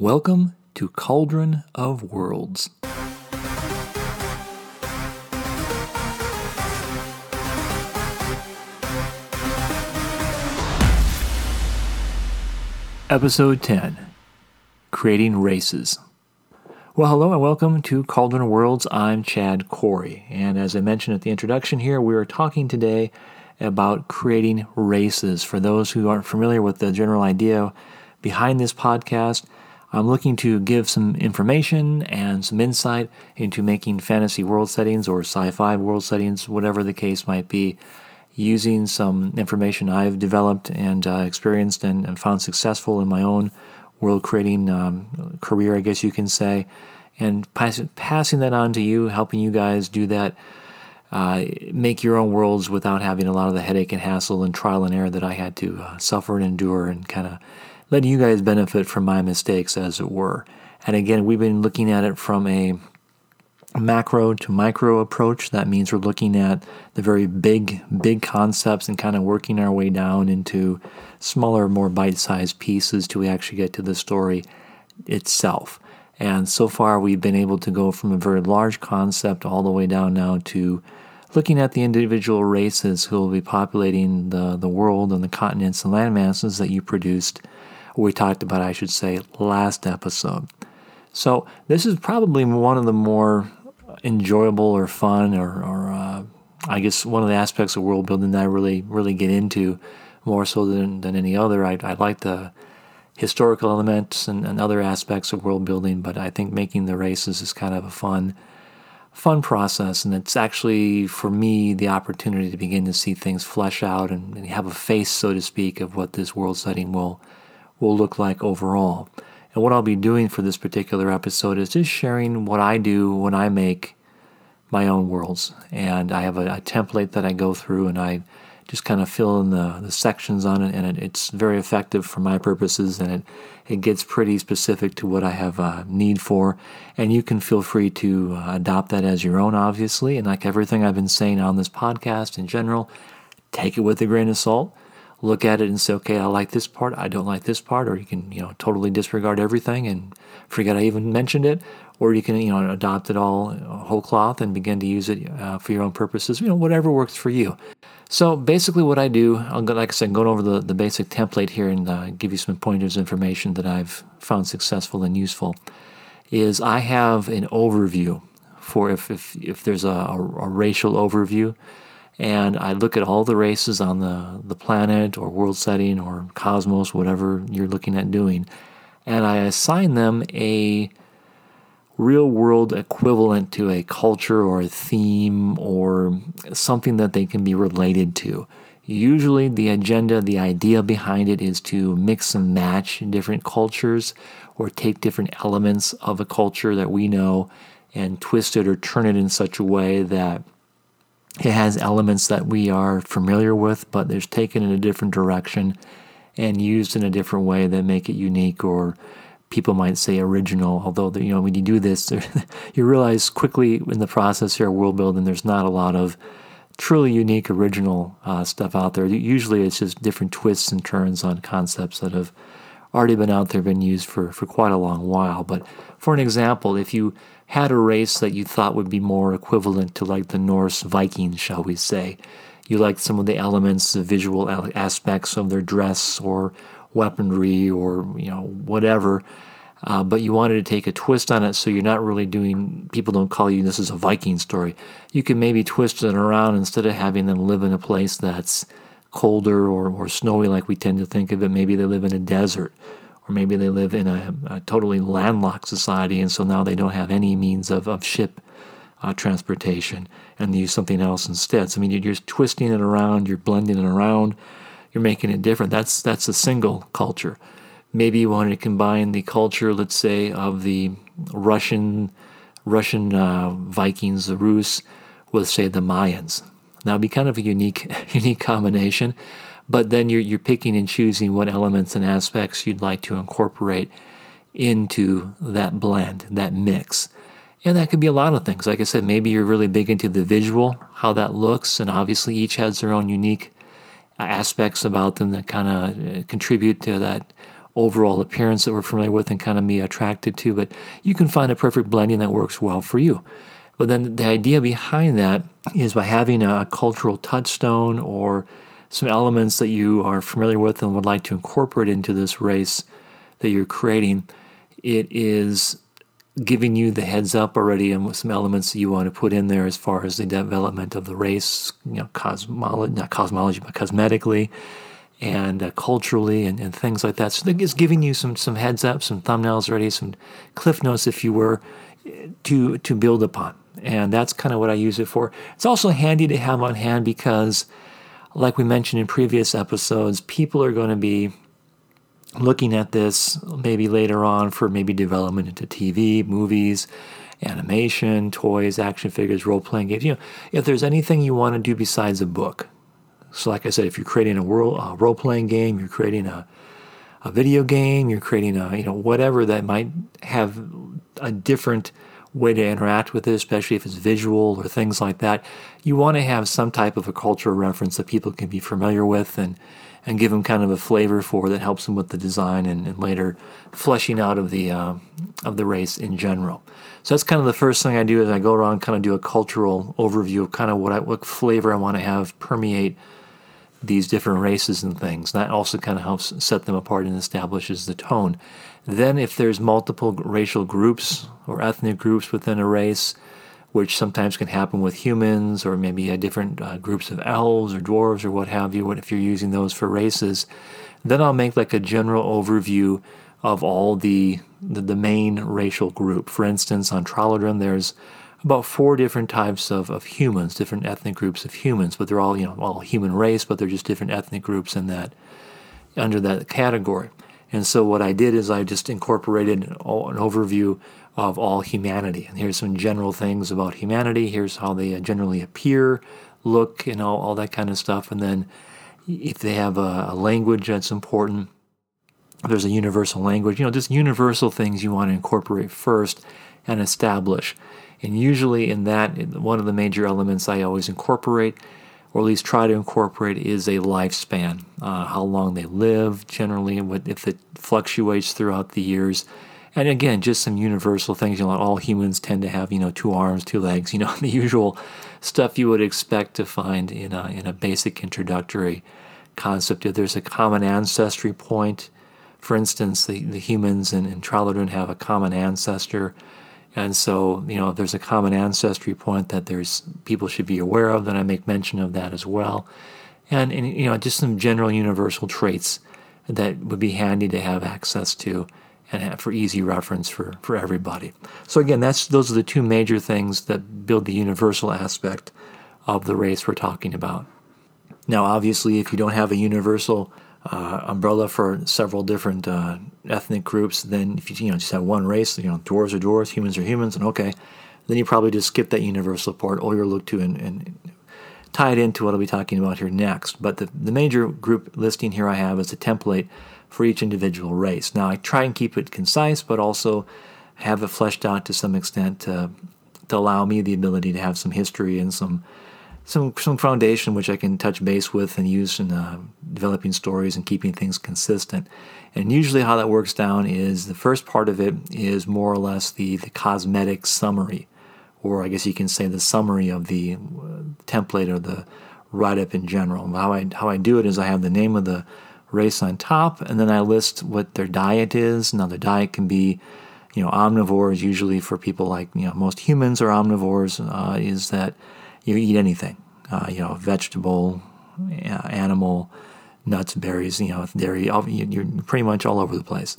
Welcome to Cauldron of Worlds. Episode 10 Creating Races. Well, hello and welcome to Cauldron of Worlds. I'm Chad Corey, and as I mentioned at the introduction here, we are talking today about creating races. For those who aren't familiar with the general idea behind this podcast, I'm looking to give some information and some insight into making fantasy world settings or sci fi world settings, whatever the case might be, using some information I've developed and uh, experienced and, and, found successful in my own world creating um, career, I guess you can say, and pass, passing that on to you, helping you guys do that. Uh, make your own worlds without having a lot of the headache and hassle and trial and error that I had to uh, suffer and endure and kind of letting you guys benefit from my mistakes, as it were. And again, we've been looking at it from a macro to micro approach. That means we're looking at the very big, big concepts and kind of working our way down into smaller, more bite sized pieces till we actually get to the story itself. And so far, we've been able to go from a very large concept all the way down now to looking at the individual races who will be populating the, the world and the continents and landmasses that you produced we talked about, I should say, last episode. So this is probably one of the more enjoyable or fun or, or uh, I guess one of the aspects of world building that I really really get into more so than, than any other. I, I like the historical elements and, and other aspects of world building, but I think making the races is kind of a fun fun process and it's actually for me the opportunity to begin to see things flesh out and, and have a face so to speak of what this world setting will will look like overall. And what I'll be doing for this particular episode is just sharing what I do when I make my own worlds. And I have a, a template that I go through and I just kind of fill in the, the sections on it. And it, it's very effective for my purposes and it, it gets pretty specific to what I have a uh, need for. And you can feel free to uh, adopt that as your own, obviously. And like everything I've been saying on this podcast in general, take it with a grain of salt look at it and say, okay, I like this part, I don't like this part, or you can, you know, totally disregard everything and forget I even mentioned it, or you can, you know, adopt it all whole cloth and begin to use it uh, for your own purposes, you know, whatever works for you. So basically, what I do, I'm going, like I said, going over the, the basic template here and uh, give you some pointers, information that I've found successful and useful, is I have an overview for if if, if there's a, a, a racial overview and I look at all the races on the, the planet or world setting or cosmos, whatever you're looking at doing, and I assign them a real world equivalent to a culture or a theme or something that they can be related to. Usually, the agenda, the idea behind it is to mix and match different cultures or take different elements of a culture that we know and twist it or turn it in such a way that it has elements that we are familiar with, but there's taken in a different direction and used in a different way that make it unique or people might say original. Although, you know, when you do this, you realize quickly in the process here, world building, there's not a lot of truly unique, original uh, stuff out there. Usually it's just different twists and turns on concepts that have already been out there, been used for, for quite a long while. But for an example, if you had a race that you thought would be more equivalent to like the Norse Vikings, shall we say. You liked some of the elements, the visual aspects of their dress or weaponry or you know whatever, uh, but you wanted to take a twist on it, so you're not really doing. People don't call you this is a Viking story. You can maybe twist it around instead of having them live in a place that's colder or, or snowy like we tend to think of it. Maybe they live in a desert or maybe they live in a, a, totally landlocked society and so now they don't have any means of, of ship uh, transportation and they use something else instead. So I mean you're just twisting it around, you're blending it around, you're making it different. That's that's a single culture. Maybe you wanted to combine the culture, let's say, of the Russian Russian uh, Vikings, the Rus, with say the Mayans. Now it'd be kind of a unique unique combination but then you're, you're picking and choosing what elements and aspects you'd like to incorporate into that blend, that mix. And that could be a lot of things. Like I said, maybe you're really big into the visual, how that looks, and obviously each has their own unique aspects about them that kind of uh, contribute to that overall appearance that we're familiar with and kind of be attracted to, but you can find a perfect blending that works well for you. But then the idea behind that is by having a cultural touchstone or some elements that you are familiar with and would like to incorporate into this race that you're creating, it is giving you the heads up already on some elements that you want to put in there as far as the development of the race, you know, cosmology, not cosmology, but cosmetically and uh, culturally and, and things like that. So it's giving you some some heads up, some thumbnails already, some cliff notes, if you were, to to build upon. And that's kind of what I use it for. It's also handy to have on hand because, like we mentioned in previous episodes, people are going to be looking at this maybe later on for maybe development into TV, movies, animation, toys, action figures, role playing games. You know, if there's anything you want to do besides a book. So, like I said, if you're creating a role playing game, you're creating a a video game, you're creating a you know whatever that might have a different way to interact with it, especially if it's visual or things like that. You want to have some type of a cultural reference that people can be familiar with and and give them kind of a flavor for that helps them with the design and, and later fleshing out of the uh, of the race in general. So that's kind of the first thing I do is I go around kind of do a cultural overview of kind of what I, what flavor I want to have permeate these different races and things. That also kind of helps set them apart and establishes the tone. Then, if there's multiple racial groups or ethnic groups within a race, which sometimes can happen with humans or maybe different uh, groups of elves or dwarves or what have you, if you're using those for races, then I'll make like a general overview of all the, the, the main racial group. For instance, on Tralodren, there's about four different types of, of humans, different ethnic groups of humans, but they're all, you know, all human race, but they're just different ethnic groups in that, under that category. And so what I did is I just incorporated an overview of all humanity. And here's some general things about humanity. Here's how they uh, generally appear, look, and all, all that kind of stuff. And then if they have a, a language that's important, there's a universal language, you know, just universal things you want to incorporate first and establish. And usually, in that, one of the major elements I always incorporate or at least try to incorporate, is a lifespan. Uh, how long they live, generally, what if it fluctuates throughout the years. And again, just some universal things. You know, all humans tend to have, you know, two arms, two legs. You know, the usual stuff you would expect to find in a in a basic introductory concept. If there's a common ancestry point, for instance, the, the humans in, in Tralodren have a common ancestor. And so, you know, if there's a common ancestry point that there's people should be aware of, then I make mention of that as well. And, and you know, just some general universal traits that would be handy to have access to and for easy reference for, for everybody. So again, that's those are the two major things that build the universal aspect of the race we're talking about. Now, obviously, if you don't have a universal uh, umbrella for several different uh, ethnic groups. Then if you you know just have one race, you know dwarves are dwarves, humans are humans, and okay, then you probably just skip that universal part, or you'll look to and, and tie it into what I'll be talking about here next. But the, the major group listing here I have is a template for each individual race. Now I try and keep it concise, but also have it fleshed out to some extent to, to allow me the ability to have some history and some some some foundation which I can touch base with and use in uh, developing stories and keeping things consistent. And usually, how that works down is the first part of it is more or less the the cosmetic summary, or I guess you can say the summary of the uh, template or the write up in general. How I how I do it is I have the name of the race on top, and then I list what their diet is. Now, their diet can be you know, omnivores usually for people like, you know, most humans are omnivores, uh, is that you eat anything, uh, you know, vegetable, animal, nuts, berries, you know, dairy. You're pretty much all over the place.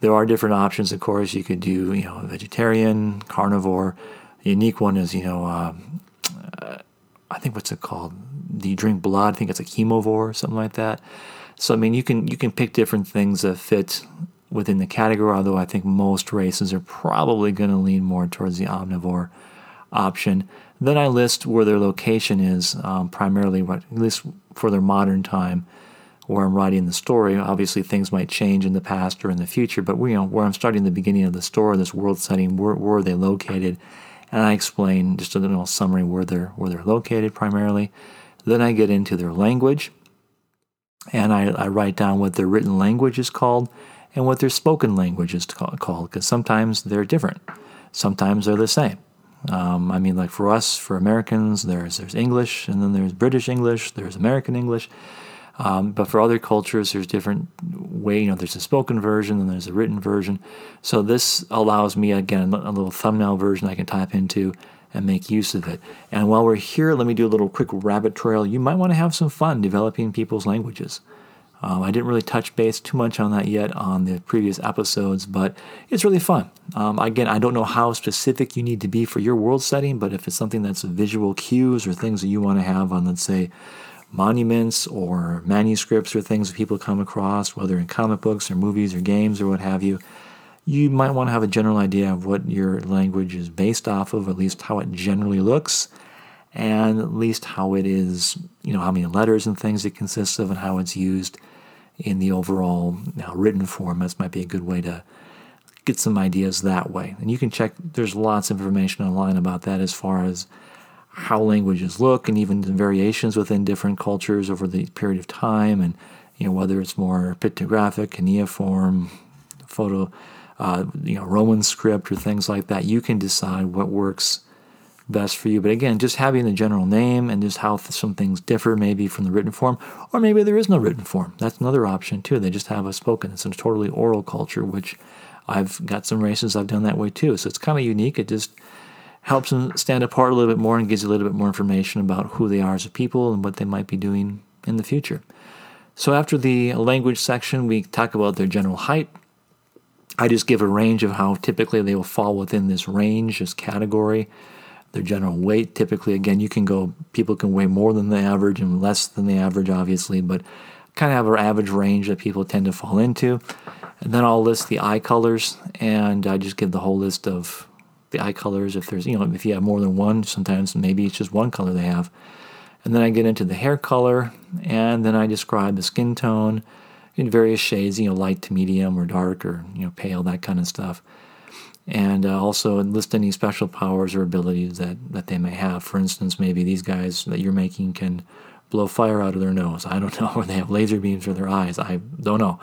There are different options, of course. You could do, you know, vegetarian, carnivore. The unique one is, you know, um, uh, I think what's it called? Do you drink blood? I think it's a chemovore, or something like that. So I mean, you can you can pick different things that fit within the category. Although I think most races are probably going to lean more towards the omnivore option. Then I list where their location is, um, primarily what, at least for their modern time, where I'm writing the story. Obviously, things might change in the past or in the future, but you know where I'm starting the beginning of the story, this world setting, where, where are they located? And I explain just a little summary where they're where they're located primarily. Then I get into their language, and I, I write down what their written language is called, and what their spoken language is called, because sometimes they're different. Sometimes they're the same. Um, I mean, like for us, for Americans, there's there's English, and then there's British English, there's American English. Um, but for other cultures, there's different way. You know, there's a spoken version and there's a written version. So this allows me again a little thumbnail version I can type into and make use of it. And while we're here, let me do a little quick rabbit trail. You might want to have some fun developing people's languages. Um, I didn't really touch base too much on that yet on the previous episodes, but it's really fun. Um, again, I don't know how specific you need to be for your world setting, but if it's something that's visual cues or things that you want to have on, let's say, monuments or manuscripts or things that people come across, whether in comic books or movies or games or what have you, you might want to have a general idea of what your language is based off of, at least how it generally looks, and at least how it is, you know, how many letters and things it consists of, and how it's used in the overall written form. This might be a good way to get some ideas that way. And you can check, there's lots of information online about that as far as how languages look and even the variations within different cultures over the period of time and you know whether it's more pictographic cuneiform photo uh, you know, Roman script or things like that, you can decide what works best for you. But again, just having the general name and just how some things differ maybe from the written form, or maybe there is no written form. That's another option too. They just have a spoken. It's a totally oral culture, which I've got some races I've done that way too. So it's kind of unique. It just helps them stand apart a little bit more and gives you a little bit more information about who they are as a people and what they might be doing in the future. So after the language section, we talk about their general height, I just give a range of how typically they will fall within this range, this category. Their general weight, typically, again, you can go, people can weigh more than the average and less than the average, obviously, but kind of have an average range that people tend to fall into. And then I'll list the eye colors, and I just give the whole list of the eye colors. If there's, you know, if you have more than one, sometimes maybe it's just one color they have. And then I get into the hair color, and then I describe the skin tone in various shades, you know, light to medium or dark or you know pale, that kind of stuff. And uh, also list any special powers or abilities that, that they may have. For instance, maybe these guys that you're making can blow fire out of their nose. I don't know, or they have laser beams for their eyes. I don't know.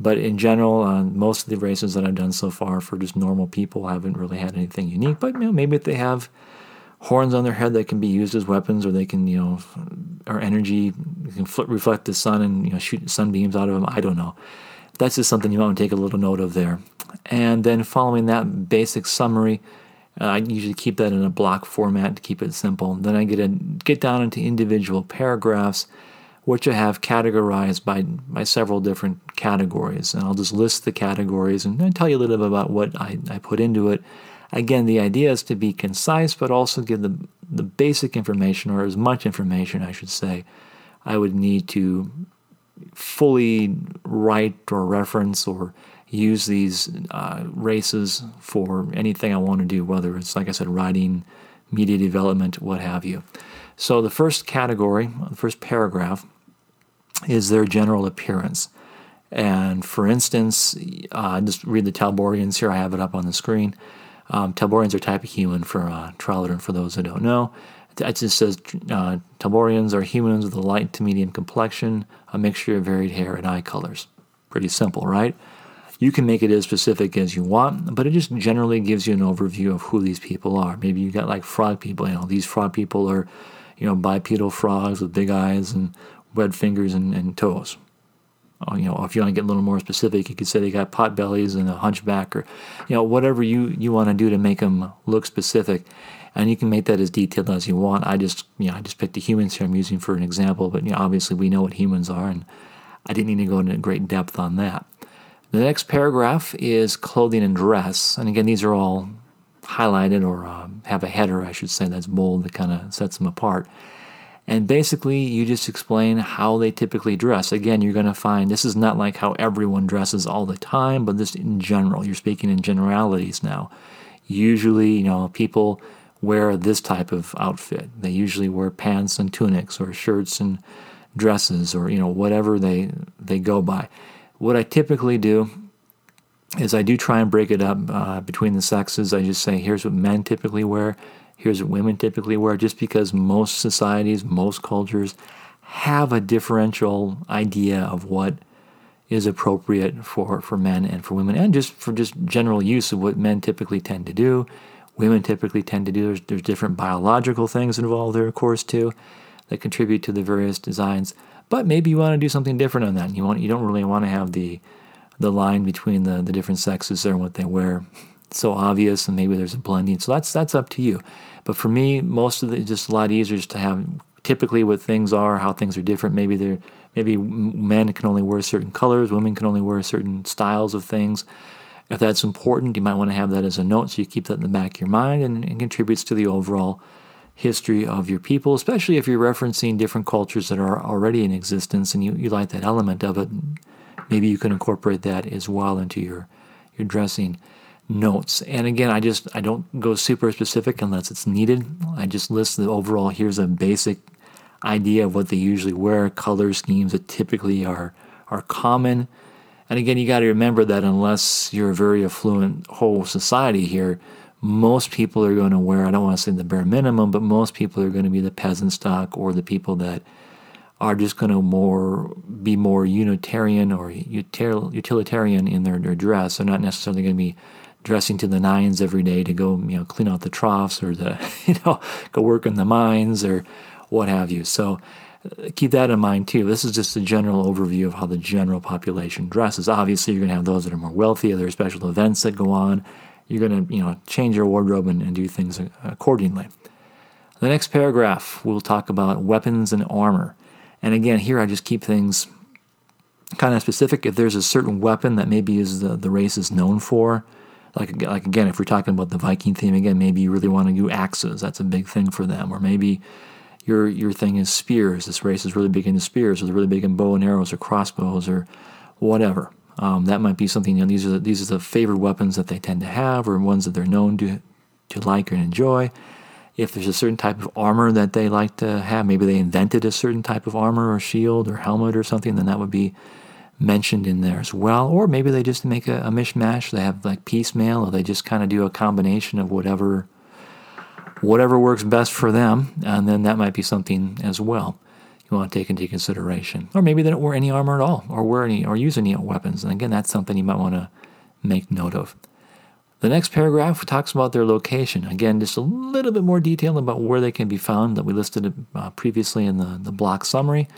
But in general, uh, most of the races that I've done so far for just normal people haven't really had anything unique. But you know, maybe if they have horns on their head that can be used as weapons, or they can, you know, or energy can fl- reflect the sun and you know shoot sunbeams out of them. I don't know. That's just something you might want to take a little note of there. And then following that basic summary, uh, I usually keep that in a block format to keep it simple. Then I get a, get down into individual paragraphs, which I have categorized by by several different categories, and I'll just list the categories and tell you a little bit about what I, I put into it Again, the idea is to be concise, but also give the, the basic information, or as much information, I should say, I would need to fully write or reference or use these uh, races for anything I want to do, whether it's, like I said, writing, media development, what have you. So the first category, the first paragraph, is their general appearance. And for instance, uh, just read the Talborians here. I have it up on the screen. Um, Talborians are type of human for uh, Tralodren, for those who don't know. It just says uh, Talborians are humans with a light to medium complexion, a mixture of varied hair and eye colors. Pretty simple, right? You can make it as specific as you want, but it just generally gives you an overview of who these people are. Maybe you got like frog people. You know, these frog people are, you know, bipedal frogs with big eyes and webbed fingers and, and toes. Oh, you know, if you want to get a little more specific, you could say they got pot bellies and a hunchback, or you know, whatever you you want to do to make them look specific, and you can make that as detailed as you want. I just you know I just picked the humans here I'm using for an example, but you know, obviously we know what humans are, and I didn't need to go into great depth on that. The next paragraph is clothing and dress, and again, these are all highlighted or uh, have a header, I should say, that's bold that kind of sets them apart. And basically, you just explain how they typically dress. Again, you're going to find this is not like how everyone dresses all the time, but this in general. You're speaking in generalities now. Usually, you know, people wear this type of outfit. They usually wear pants and tunics or shirts and dresses or, you know, whatever they, they go by. What I typically do is I do try and break it up uh, between the sexes. I just say, here's what men typically wear Here's what women typically wear, just because most societies, most cultures have a differential idea of what is appropriate for, for men and for women, and just for just general use of what men typically tend to do, women typically tend to do. There's, there's different biological things involved there, of course, too, that contribute to the various designs. But maybe you want to do something different on that. You want you don't really want to have the the line between the, the different sexes there and what they wear so obvious, and maybe there's a blending. So that's that's up to you. But for me, most of is just a lot easier just to have typically what things are, how things are different. Maybe they're maybe men can only wear certain colors, women can only wear certain styles of things. If that's important, you might want to have that as a note so you keep that in the back of your mind and it contributes to the overall history of your people, especially if you're referencing different cultures that are already in existence and you, you like that element of it. Maybe you can incorporate that as well into your, your dressing notes. And again, I just I don't go super specific unless it's needed. I just list the overall here's a basic idea of what they usually wear, color schemes that typically are are common. And again, you got to remember that unless you're a very affluent whole society here, most people are going to wear, I don't want to say the bare minimum, but most people are going to be the peasant stock or the people that are just going to more be more unitarian or utilitarian in their, their dress. They're not necessarily going to be dressing to the nines every day to go, you know, clean out the troughs or to, you know, go work in the mines or what have you. So uh, keep that in mind too. This is just a general overview of how the general population dresses. Obviously, you're going to have those that are more wealthy. There are special events that go on. You're going to, you know, change your wardrobe and, and do things accordingly. The next paragraph, we'll talk about weapons and armor. And again, here I just keep things kind of specific. If there's a certain weapon that maybe is the, the race is known for, like like again, if we're talking about the Viking theme again, maybe you really want to do axes. That's a big thing for them. Or maybe your your thing is spears. This race is really big into spears, or they're really big in bow and arrows, or crossbows, or whatever. Um, that might be something. You know, these are the, these are the favored weapons that they tend to have, or ones that they're known to to like and enjoy. If there's a certain type of armor that they like to have, maybe they invented a certain type of armor or shield or helmet or something, then that would be mentioned in there as well. Or maybe they just make a, a mishmash. They have like piecemeal, or they just kind of do a combination of whatever whatever works best for them, and then that might be something as well you want to take into consideration. Or maybe they don't wear any armor at all, or wear any or use any weapons. And again, that's something you might want to make note of. The next paragraph talks about their location. Again, just a little bit more detail about where they can be found that we listed uh, previously in the, the block summary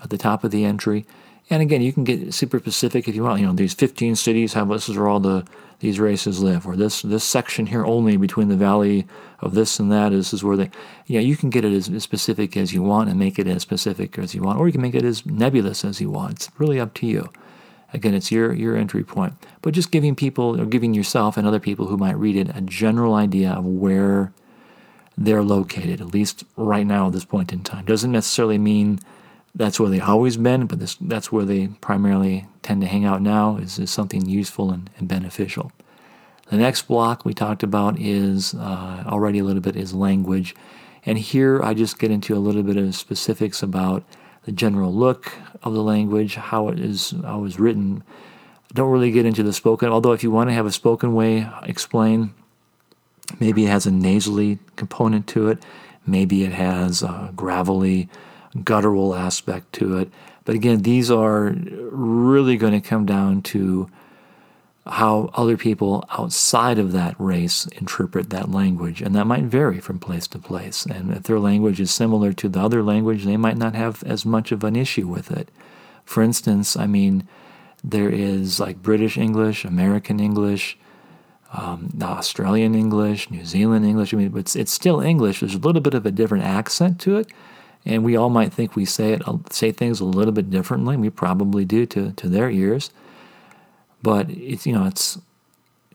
at the top of the entry. And again, you can get super specific if you want. You know, these 15 cities have this is where all the these races live, or this this section here only between the valley of this and that. This is where they. Yeah, you can get it as, as specific as you want and make it as specific as you want, or you can make it as nebulous as you want. It's really up to you. Again, it's your your entry point. But just giving people or giving yourself and other people who might read it a general idea of where they're located, at least right now at this point in time. Doesn't necessarily mean that's where they've always been, but this, that's where they primarily tend to hang out now is, is something useful and, and beneficial. The next block we talked about is uh, already a little bit is language. And here I just get into a little bit of specifics about the general look of the language, how it is how it was written. don't really get into the spoken, although if you want to have a spoken way explain, maybe it has a nasally component to it, maybe it has a gravelly guttural aspect to it. But again, these are really going to come down to how other people outside of that race interpret that language. And that might vary from place to place. And if their language is similar to the other language, they might not have as much of an issue with it. For instance, I mean, there is like British English, American English, um, Australian English, New Zealand English. I mean, it's, it's still English. There's a little bit of a different accent to it and we all might think we say it say things a little bit differently. We probably do to, to their ears, but it's you know it's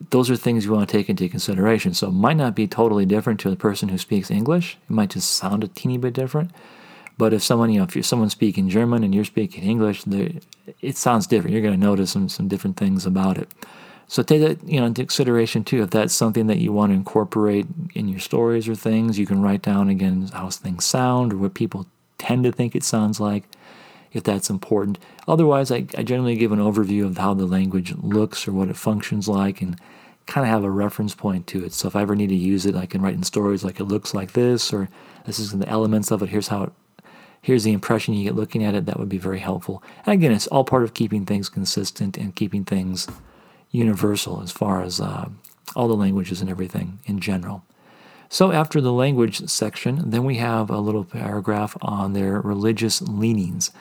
those are things you want to take into consideration. So it might not be totally different to the person who speaks English. It might just sound a teeny bit different. But if someone you know if you're someone speaking German and you're speaking English, it sounds different. You're going to notice some some different things about it. So take that you know into consideration too. If that's something that you want to incorporate in your stories or things, you can write down again how things sound or what people tend to think it sounds like, if that's important. Otherwise, I, I generally give an overview of how the language looks or what it functions like, and kind of have a reference point to it. So if I ever need to use it, I can write in stories like it looks like this, or this is the elements of it. Here's how it here's the impression you get looking at it, that would be very helpful. And again, it's all part of keeping things consistent and keeping things universal as far as uh, all the languages and everything in general. So, after the language section, then we have a little paragraph on their religious leanings.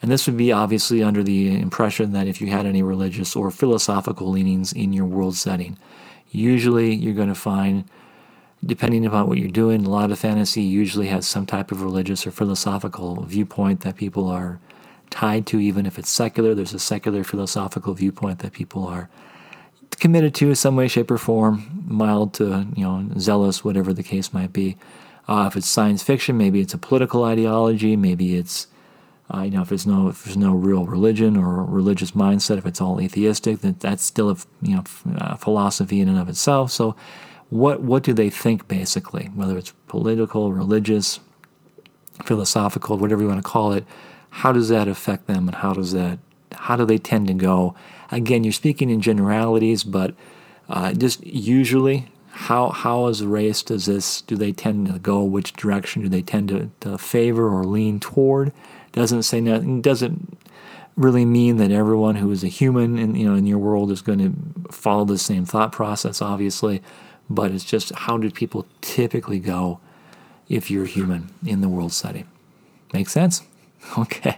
And this would be obviously under the impression that if you had any religious or philosophical leanings in your world setting, usually you're going to find, depending upon what you're doing, a lot of fantasy usually has some type of religious or philosophical viewpoint that people are tied to, even if it's secular. There's a secular philosophical viewpoint that people are committed to in some way, shape, or form, mild to you know zealous, whatever the case might be. Uh, if it's science fiction, maybe it's a political ideology, maybe it's uh, you know, if there's no if there's no real religion or religious mindset, if it's all atheistic, then that's still a you know uh, philosophy in and of itself. So, what what do they think basically? Whether it's political, religious, philosophical, whatever you want to call it, how does that affect them, and how does that how do they tend to go? Again, you're speaking in generalities, but uh, just usually how how as a race does this do they tend to go which direction do they tend to, to favor or lean toward doesn't say nothing. Doesn't really mean that everyone who is a human in you know in your world is going to follow the same thought process, obviously. But it's just how do people typically go if you're human in the world setting? Make sense? Okay.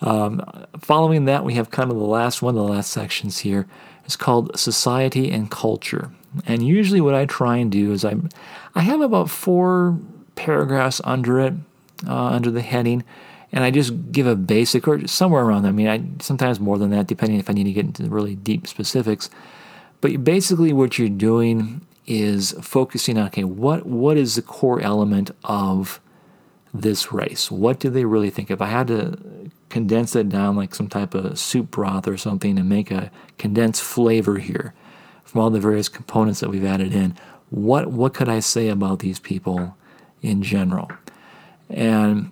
Um, following that, we have kind of the last one, of the last sections here. It's called Society and Culture. And usually, what I try and do is I, I have about four paragraphs under it, uh, under the heading, and I just give a basic or somewhere around there. I mean, I sometimes more than that, depending if I need to get into really deep specifics. But basically, what you're doing is focusing on okay, what what is the core element of this race? What do they really think? If I had to condense it down like some type of soup broth or something and make a condensed flavor here from all the various components that we've added in, what what could I say about these people in general? And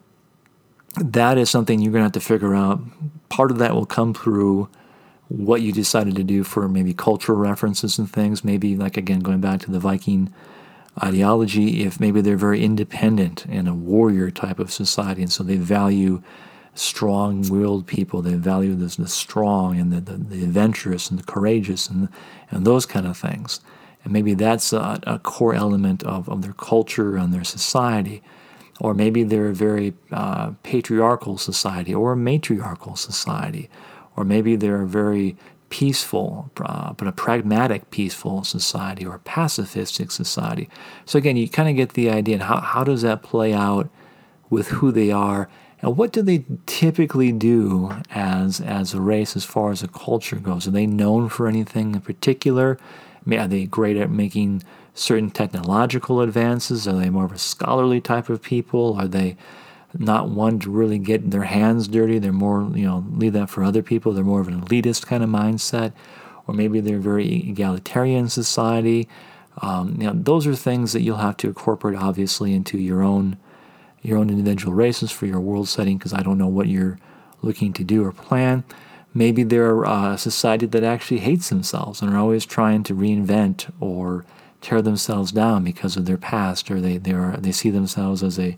that is something you're going to have to figure out. Part of that will come through what you decided to do for maybe cultural references and things. Maybe, like again, going back to the Viking ideology, if maybe they're very independent and a warrior type of society, and so they value strong willed people, they value the, the strong and the, the, the, adventurous and the courageous and, and those kind of things. And maybe that's a, a core element of, of their culture and their society or maybe they're a very uh, patriarchal society or a matriarchal society, or maybe they're a very peaceful, uh, but a pragmatic, peaceful society or a pacifistic society. So again, you kind of get the idea. How how does that play out with who they are, and what do they typically do as as a race as far as a culture goes? Are they known for anything in particular? Are they great at making certain technological advances? Are they more of a scholarly type of people? Are they not one to really get their hands dirty? They're more, you know, leave that for other people. They're more of an elitist kind of mindset. Or maybe they're very egalitarian society. Um, you know, those are things that you'll have to incorporate, obviously, into your own your own individual races for your world setting. Because I don't know what you're looking to do or plan. Maybe they're a society that actually hates themselves and are always trying to reinvent or tear themselves down because of their past, or they they, are, they see themselves as a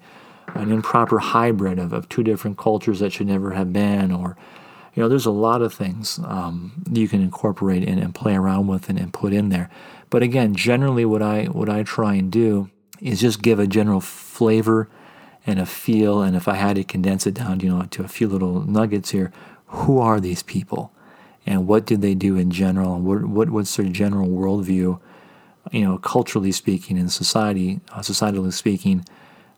an improper hybrid of, of two different cultures that should never have been, or you know, there's a lot of things um, you can incorporate and, and play around with and, and put in there. But again, generally, what I what I try and do is just give a general flavor and a feel. And if I had to condense it down, you know, to a few little nuggets here, who are these people, and what did they do in general, and what, what what's their general worldview you know, culturally speaking, in society, uh, societally speaking,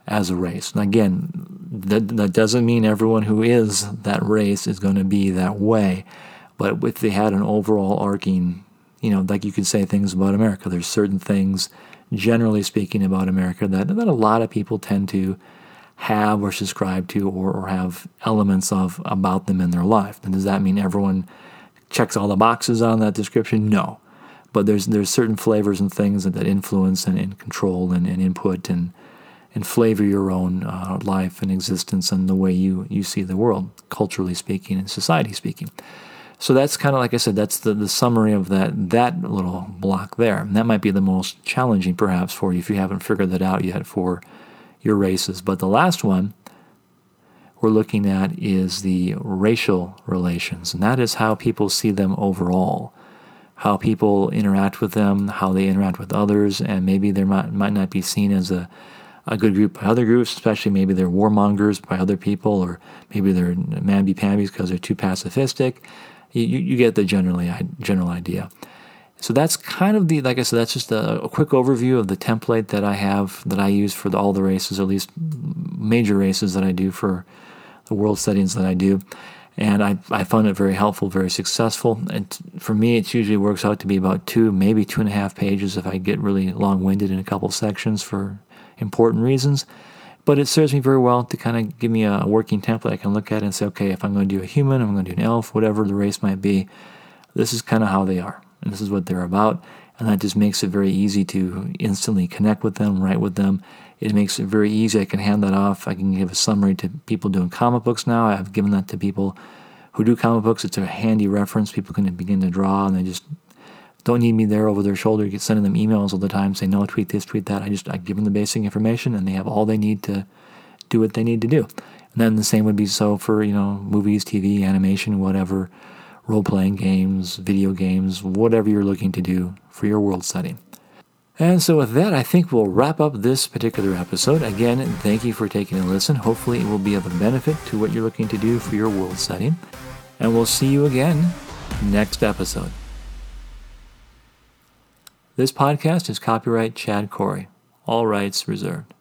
as a race. And again, that, that doesn't mean everyone who is that race is going to be that way. But if they had an overall arcing, you know, like you could say things about America, there's certain things, generally speaking, about America that, that a lot of people tend to have or subscribe to or, or have elements of about them in their life. And does that mean everyone checks all the boxes on that description? No but there's there's certain flavors and things that, that influence and, and control and, and, input and and flavor your own uh, life and existence and the way you you see the world, culturally speaking and society speaking. So that's kind of like I said, that's the, the summary of that that little block there. And that might be the most challenging perhaps for you if you haven't figured that out yet for your races. But the last one we're looking at is the racial relations, and that is how people see them overall, how people interact with them, how they interact with others, and maybe they might, might not be seen as a, a good group by other groups, especially maybe they're warmongers by other people, or maybe they're mamby-pambies because they're too pacifistic. You, you get the generally general idea. So that's kind of the, like I said, that's just a, a, quick overview of the template that I have that I use for the, all the races, or at least major races that I do for the world settings that I do. And I, I found it very helpful, very successful. And for me, it usually works out to be about two, maybe two and a half pages if I get really long winded in a couple sections for important reasons. But it serves me very well to kind of give me a working template I can look at and say, okay, if I'm going to do a human, I'm going to do an elf, whatever the race might be, this is kind of how they are and this is what they're about. And that just makes it very easy to instantly connect with them, write with them. It makes it very easy. I can hand that off. I can give a summary to people doing comic books now. I've given that to people who do comic books. It's a handy reference. People can begin to draw and they just don't need me there over their shoulder, get sending them emails all the time, say no, tweet this, tweet that. I just I give them the basic information and they have all they need to do what they need to do. And then the same would be so for, you know, movies, TV, animation, whatever role playing games, video games, whatever you're looking to do for your world setting. And so, with that, I think we'll wrap up this particular episode. Again, thank you for taking a listen. Hopefully, it will be of a benefit to what you're looking to do for your world setting. And we'll see you again next episode. This podcast is copyright Chad Corey, all rights reserved.